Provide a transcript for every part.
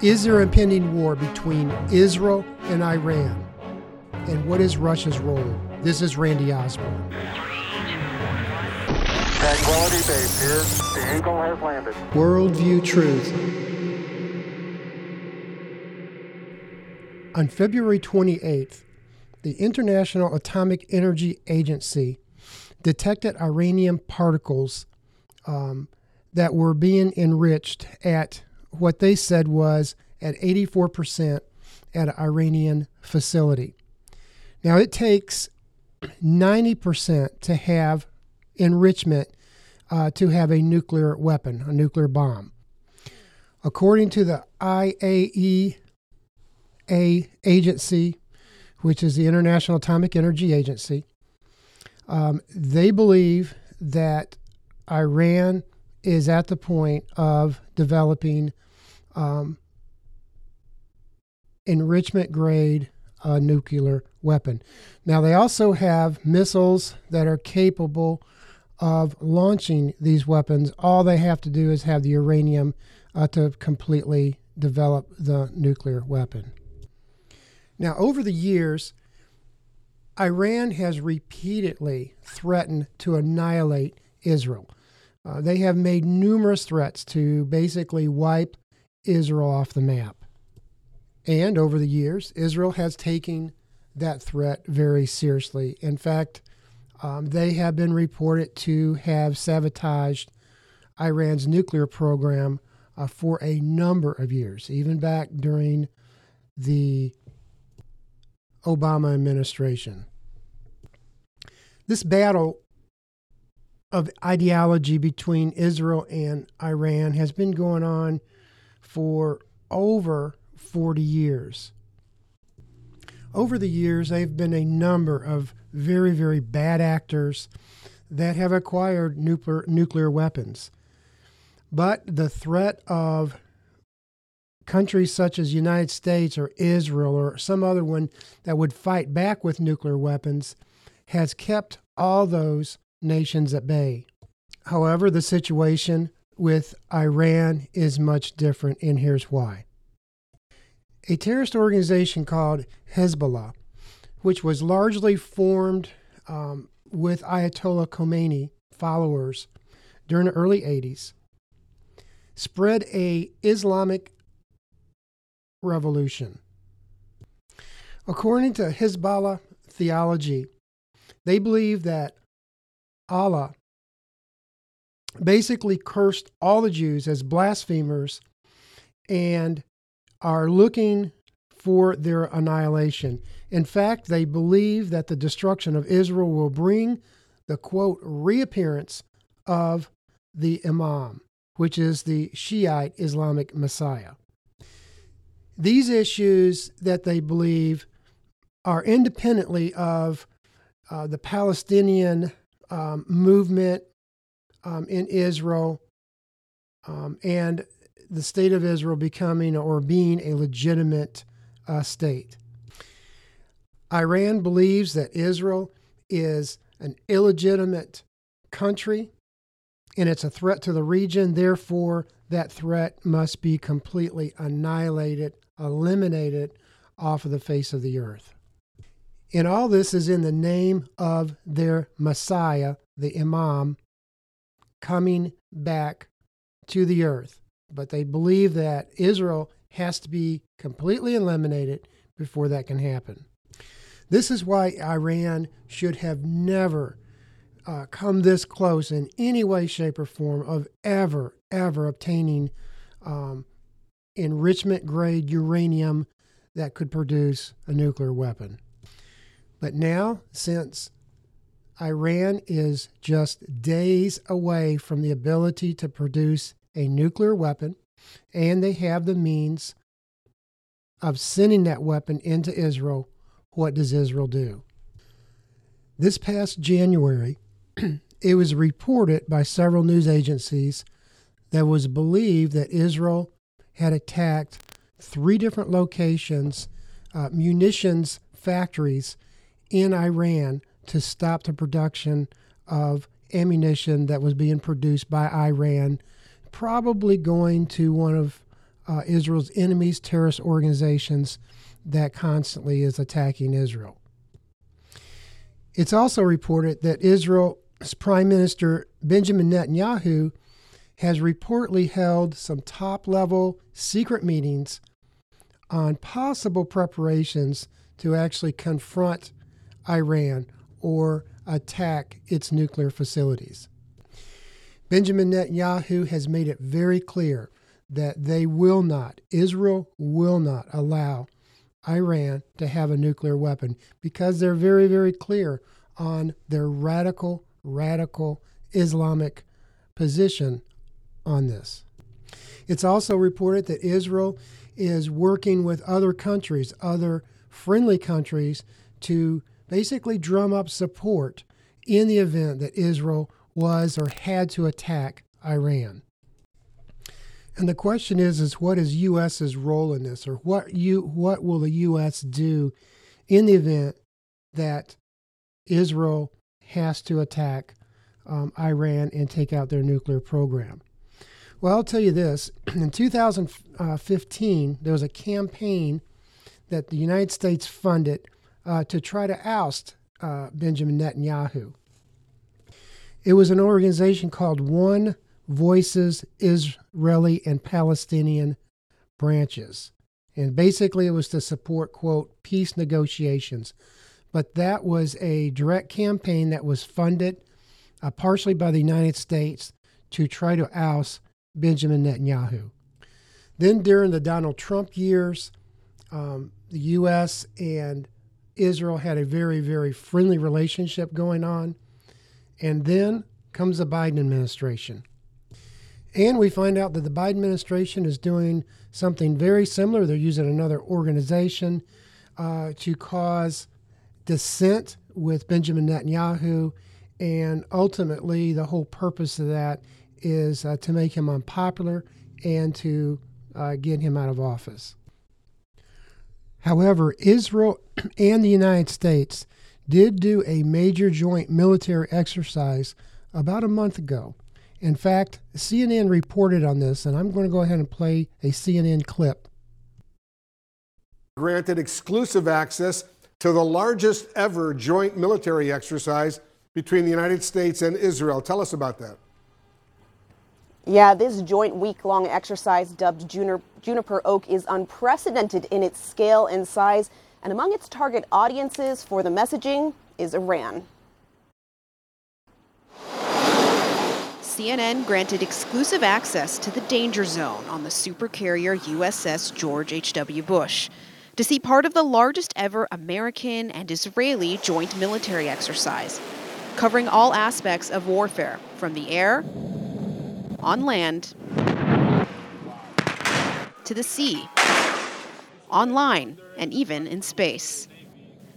Is there impending war between Israel and Iran? And what is Russia's role? This is Randy Osborne. Tranquility Base here. The Eagle has landed. Worldview Truth. On February 28th, the International Atomic Energy Agency detected uranium particles um, that were being enriched at what they said was at 84% at an Iranian facility. Now, it takes 90% to have enrichment uh, to have a nuclear weapon, a nuclear bomb. According to the IAEA agency, which is the International Atomic Energy Agency, um, they believe that Iran is at the point of developing um, enrichment grade uh, nuclear weapon. Now, they also have missiles that are capable of launching these weapons. All they have to do is have the uranium uh, to completely develop the nuclear weapon. Now, over the years, Iran has repeatedly threatened to annihilate Israel. Uh, they have made numerous threats to basically wipe Israel off the map. And over the years, Israel has taken that threat very seriously. In fact, um, they have been reported to have sabotaged Iran's nuclear program uh, for a number of years, even back during the Obama administration. This battle of ideology between Israel and Iran has been going on for over 40 years. Over the years, there have been a number of very, very bad actors that have acquired nuclear, nuclear weapons. But the threat of countries such as the United States or Israel or some other one that would fight back with nuclear weapons has kept all those nations at bay. However, the situation with Iran is much different, and here's why. A terrorist organization called Hezbollah, which was largely formed um, with Ayatollah Khomeini followers during the early 80s, spread a Islamic revolution. According to Hezbollah theology, they believe that Allah basically cursed all the Jews as blasphemers and are looking for their annihilation. In fact, they believe that the destruction of Israel will bring the quote reappearance of the Imam, which is the Shiite Islamic Messiah. These issues that they believe are independently of uh, the Palestinian um, movement um, in Israel um, and the state of Israel becoming or being a legitimate uh, state. Iran believes that Israel is an illegitimate country and it's a threat to the region. Therefore, that threat must be completely annihilated, eliminated off of the face of the earth. And all this is in the name of their Messiah, the Imam, coming back to the earth. But they believe that Israel has to be completely eliminated before that can happen. This is why Iran should have never uh, come this close in any way, shape, or form of ever, ever obtaining um, enrichment grade uranium that could produce a nuclear weapon. But now, since Iran is just days away from the ability to produce a nuclear weapon, and they have the means of sending that weapon into Israel, what does Israel do? This past January, it was reported by several news agencies that was believed that Israel had attacked three different locations, uh, munitions factories in Iran to stop the production of ammunition that was being produced by Iran, probably going to one of uh, Israel's enemies, terrorist organizations that constantly is attacking Israel. It's also reported that Israel's Prime Minister Benjamin Netanyahu has reportedly held some top level secret meetings on possible preparations to actually confront Iran or attack its nuclear facilities. Benjamin Netanyahu has made it very clear that they will not, Israel will not allow Iran to have a nuclear weapon because they're very, very clear on their radical, radical Islamic position on this. It's also reported that Israel is working with other countries, other friendly countries, to basically drum up support in the event that Israel was or had to attack Iran. And the question is, is what is U.S.'s role in this, or what you what will the U.S. do in the event that Israel has to attack um, Iran and take out their nuclear program? Well, I'll tell you this: in 2015, there was a campaign that the United States funded uh, to try to oust uh, Benjamin Netanyahu. It was an organization called One Voices Israeli and Palestinian Branches. And basically, it was to support, quote, peace negotiations. But that was a direct campaign that was funded uh, partially by the United States to try to oust Benjamin Netanyahu. Then, during the Donald Trump years, um, the U.S. and Israel had a very, very friendly relationship going on. And then comes the Biden administration. And we find out that the Biden administration is doing something very similar. They're using another organization uh, to cause dissent with Benjamin Netanyahu. And ultimately, the whole purpose of that is uh, to make him unpopular and to uh, get him out of office. However, Israel and the United States did do a major joint military exercise about a month ago. In fact, CNN reported on this, and I'm going to go ahead and play a CNN clip. Granted exclusive access to the largest ever joint military exercise between the United States and Israel. Tell us about that. Yeah, this joint week long exercise dubbed Juniper Oak is unprecedented in its scale and size, and among its target audiences for the messaging is Iran. CNN granted exclusive access to the danger zone on the supercarrier USS George H.W. Bush to see part of the largest ever American and Israeli joint military exercise, covering all aspects of warfare from the air, on land, to the sea, online, and even in space.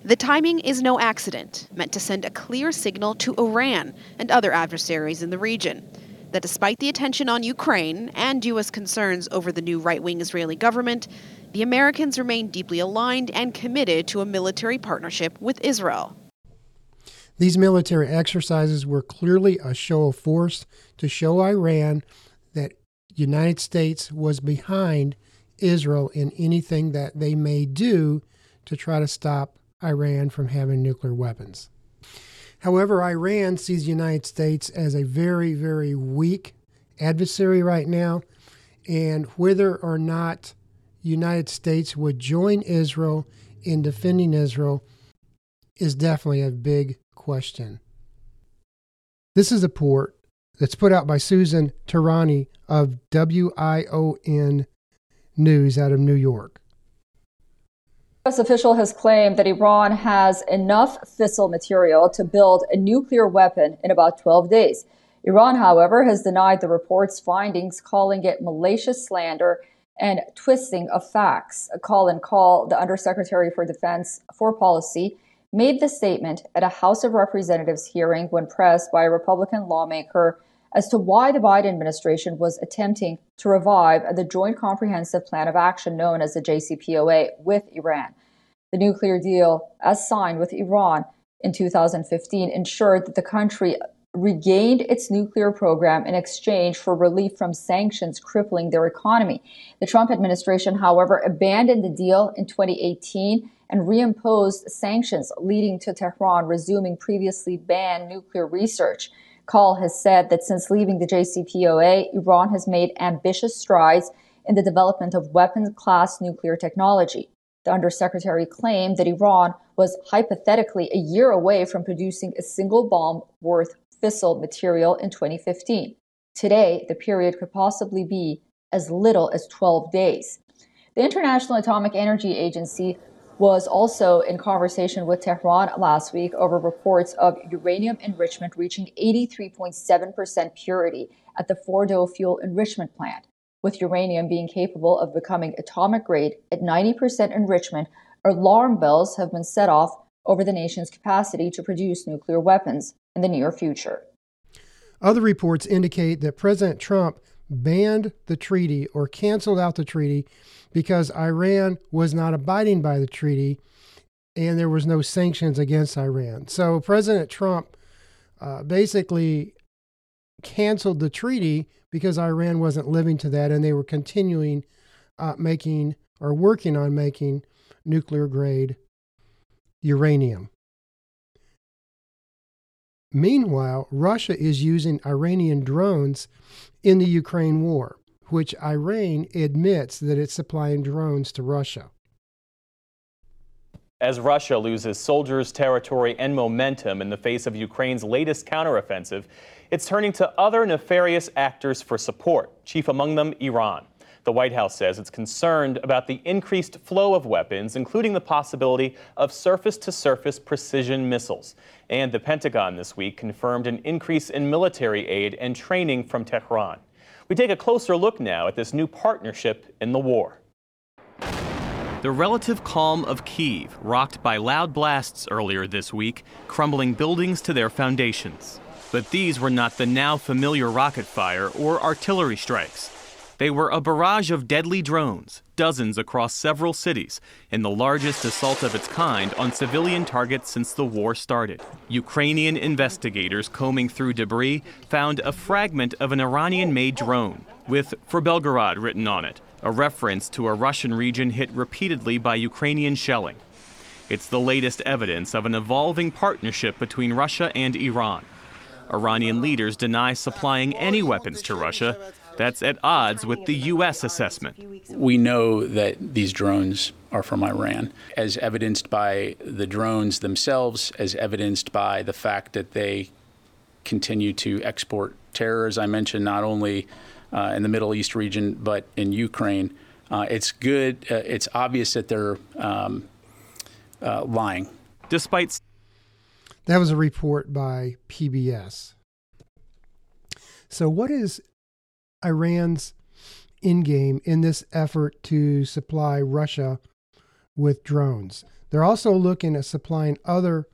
The timing is no accident, meant to send a clear signal to Iran and other adversaries in the region that despite the attention on Ukraine and U.S. concerns over the new right wing Israeli government, the Americans remain deeply aligned and committed to a military partnership with Israel. These military exercises were clearly a show of force to show Iran that United States was behind Israel in anything that they may do to try to stop Iran from having nuclear weapons. However, Iran sees the United States as a very, very weak adversary right now, and whether or not United States would join Israel in defending Israel is definitely a big question. This is a port that's put out by Susan Tehrani of WION News out of New York. U.S. official has claimed that Iran has enough fissile material to build a nuclear weapon in about 12 days. Iran, however, has denied the report's findings, calling it malicious slander and twisting of facts. Colin Kahl, the Undersecretary for Defense for Policy, made the statement at a House of Representatives hearing when pressed by a Republican lawmaker as to why the Biden administration was attempting to revive the Joint Comprehensive Plan of Action known as the JCPOA with Iran. The nuclear deal, as signed with Iran in 2015, ensured that the country regained its nuclear program in exchange for relief from sanctions crippling their economy. The Trump administration, however, abandoned the deal in 2018 and reimposed sanctions, leading to Tehran resuming previously banned nuclear research. Kahl has said that since leaving the JCPOA, Iran has made ambitious strides in the development of weapons class nuclear technology. The undersecretary claimed that Iran was hypothetically a year away from producing a single bomb worth fissile material in 2015. Today, the period could possibly be as little as 12 days. The International Atomic Energy Agency was also in conversation with Tehran last week over reports of uranium enrichment reaching 83.7% purity at the Fordo fuel enrichment plant. With uranium being capable of becoming atomic grade at 90% enrichment, alarm bells have been set off over the nation's capacity to produce nuclear weapons in the near future. Other reports indicate that President Trump banned the treaty or canceled out the treaty because Iran was not abiding by the treaty and there was no sanctions against Iran. So President Trump uh, basically canceled the treaty because Iran wasn't living to that and they were continuing uh, making or working on making nuclear grade uranium. Meanwhile, Russia is using Iranian drones in the Ukraine war, which Iran admits that it's supplying drones to Russia. As Russia loses soldiers, territory, and momentum in the face of Ukraine's latest counteroffensive, it's turning to other nefarious actors for support, chief among them Iran. The White House says it's concerned about the increased flow of weapons, including the possibility of surface to surface precision missiles. And the Pentagon this week confirmed an increase in military aid and training from Tehran. We take a closer look now at this new partnership in the war. The relative calm of Kiev, rocked by loud blasts earlier this week, crumbling buildings to their foundations. But these were not the now familiar rocket fire or artillery strikes. They were a barrage of deadly drones, dozens across several cities, in the largest assault of its kind on civilian targets since the war started. Ukrainian investigators combing through debris found a fragment of an Iranian made drone with for Belgorod written on it, a reference to a Russian region hit repeatedly by Ukrainian shelling. It's the latest evidence of an evolving partnership between Russia and Iran. Iranian leaders deny supplying any weapons to Russia, that's at odds with the U.S. assessment. We know that these drones are from Iran, as evidenced by the drones themselves, as evidenced by the fact that they continue to export terror, as I mentioned, not only uh, in the Middle East region, but in Ukraine. Uh, it's good, uh, it's obvious that they're um, uh, lying. Despite. That was a report by PBS. So, what is Iran's endgame in this effort to supply Russia with drones. They're also looking at supplying other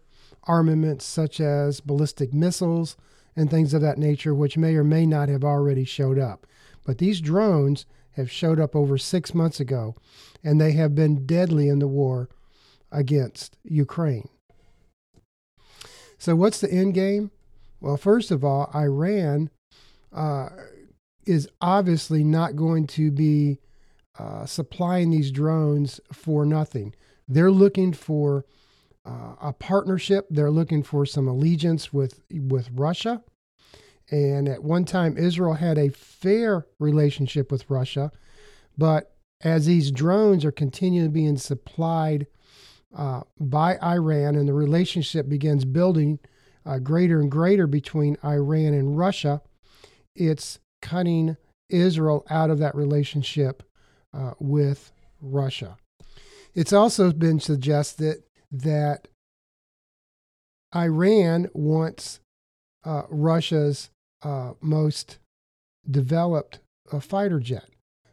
armaments such as ballistic missiles and things of that nature, which may or may not have already showed up. But these drones have showed up over six months ago, and they have been deadly in the war against Ukraine. So, what's the end game? Well, first of all, Iran uh, is obviously not going to be uh, supplying these drones for nothing. They're looking for uh, a partnership. They're looking for some allegiance with with Russia. And at one time, Israel had a fair relationship with Russia, but as these drones are continuing being supplied uh, by Iran, and the relationship begins building uh, greater and greater between Iran and Russia, it's cutting Israel out of that relationship uh, with Russia. It's also been suggested that Iran wants uh, Russia's uh, most developed uh, fighter jet.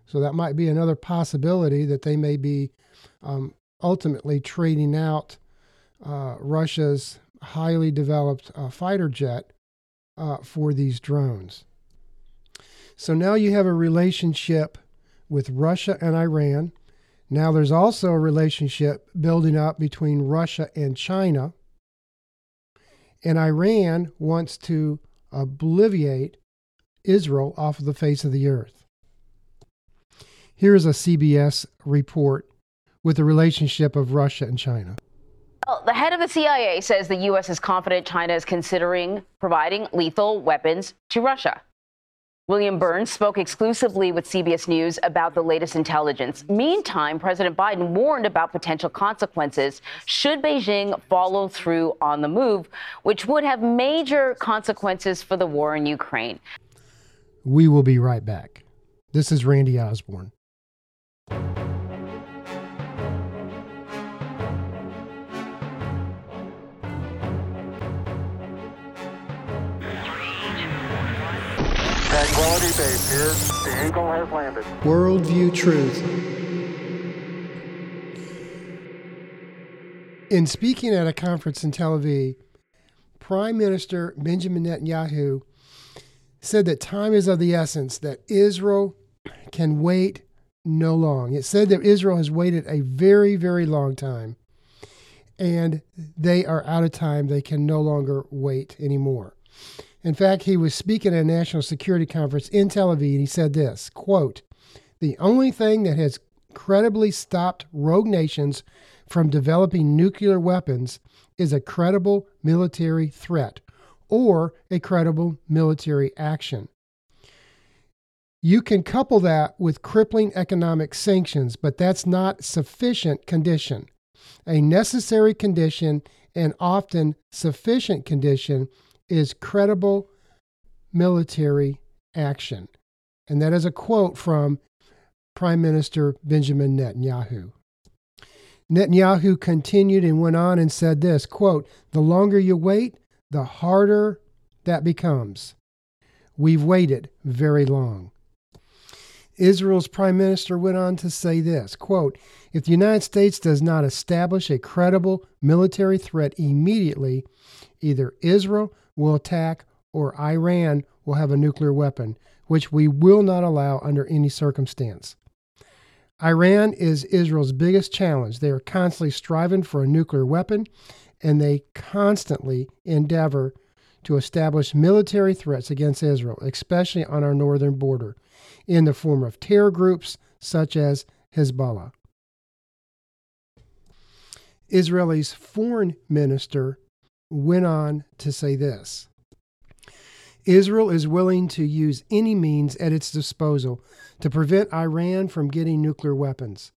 So that might be another possibility that they may be um, ultimately trading out uh, Russia's highly developed uh, fighter jet for these drones. So now you have a relationship with Russia and Iran. Now there's also a relationship building up between Russia and China. And Iran wants to obliviate Israel off of the face of the earth. Here is a CBS report with the relationship of Russia and China. Well, the head of the CIA says the U.S. is confident China is considering providing lethal weapons to Russia. William Burns spoke exclusively with CBS News about the latest intelligence. Meantime, President Biden warned about potential consequences should Beijing follow through on the move, which would have major consequences for the war in Ukraine. We will be right back. This is Randy Osborne. Tranquility Base here. The Eagle has landed. Worldview Truth. In speaking at a conference in Tel Aviv, Prime Minister Benjamin Netanyahu said that time is of the essence, that Israel can wait no long. It said that Israel has waited a very, very long time, and they are out of time. They can no longer wait anymore. In fact, he was speaking at a national security conference in Tel Aviv, and he said this quote, The only thing that has credibly stopped rogue nations from developing nuclear weapons is a credible military threat or a credible military action. You can couple that with crippling economic sanctions, but that's not sufficient condition. A necessary condition and often sufficient condition is credible military action. And that is a quote from Prime Minister Benjamin Netanyahu. Netanyahu continued and went on and said this quote, The longer you wait, the harder that becomes. We've waited very long. Israel's prime minister went on to say this quote, If the United States does not establish a credible military threat immediately, either Israel will attack or Iran will have a nuclear weapon, which we will not allow under any circumstance. Iran is Israel's biggest challenge. They are constantly striving for a nuclear weapon, and they constantly endeavor to establish military threats against Israel, especially on our northern border, in the form of terror groups such as Hezbollah. Israel's foreign minister went on to say this Israel is willing to use any means at its disposal to prevent Iran from getting nuclear weapons,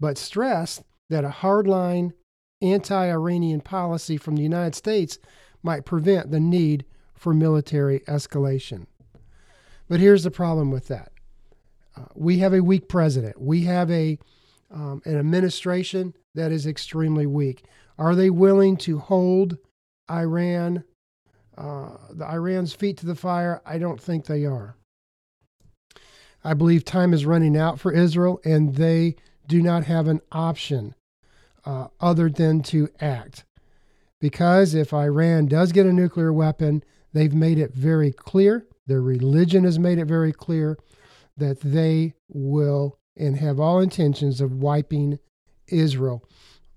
but stressed that a hardline anti Iranian policy from the United States might prevent the need for military escalation. But here's the problem with that uh, we have a weak president, we have a, um, an administration that is extremely weak. Are they willing to hold Iran, uh, the Iran's feet to the fire? I don't think they are. I believe time is running out for Israel, and they do not have an option uh, other than to act. Because if Iran does get a nuclear weapon, they've made it very clear, their religion has made it very clear that they will and have all intentions of wiping Israel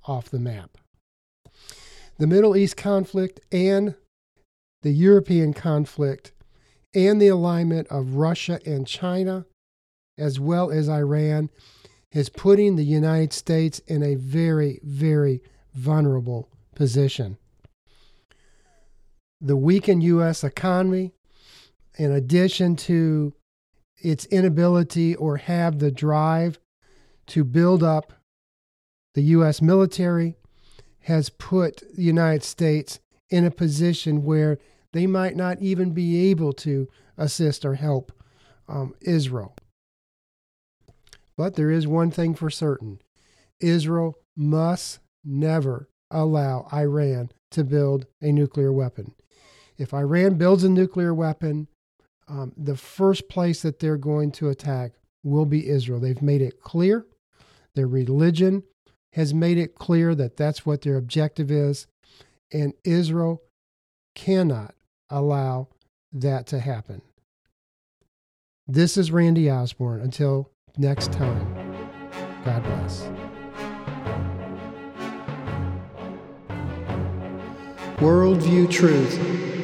off the map. The Middle East conflict and the European conflict and the alignment of Russia and China, as well as Iran, is putting the United States in a very, very vulnerable position. The weakened U.S. economy, in addition to its inability or have the drive to build up the U.S. military has put the United States in a position where they might not even be able to assist or help um, Israel. But there is one thing for certain Israel must never allow Iran to build a nuclear weapon. If Iran builds a nuclear weapon, um, the first place that they're going to attack will be Israel. They've made it clear. Their religion has made it clear that that's what their objective is, and Israel cannot allow that to happen. This is Randy Osborne. Until next time, God bless. Worldview Truth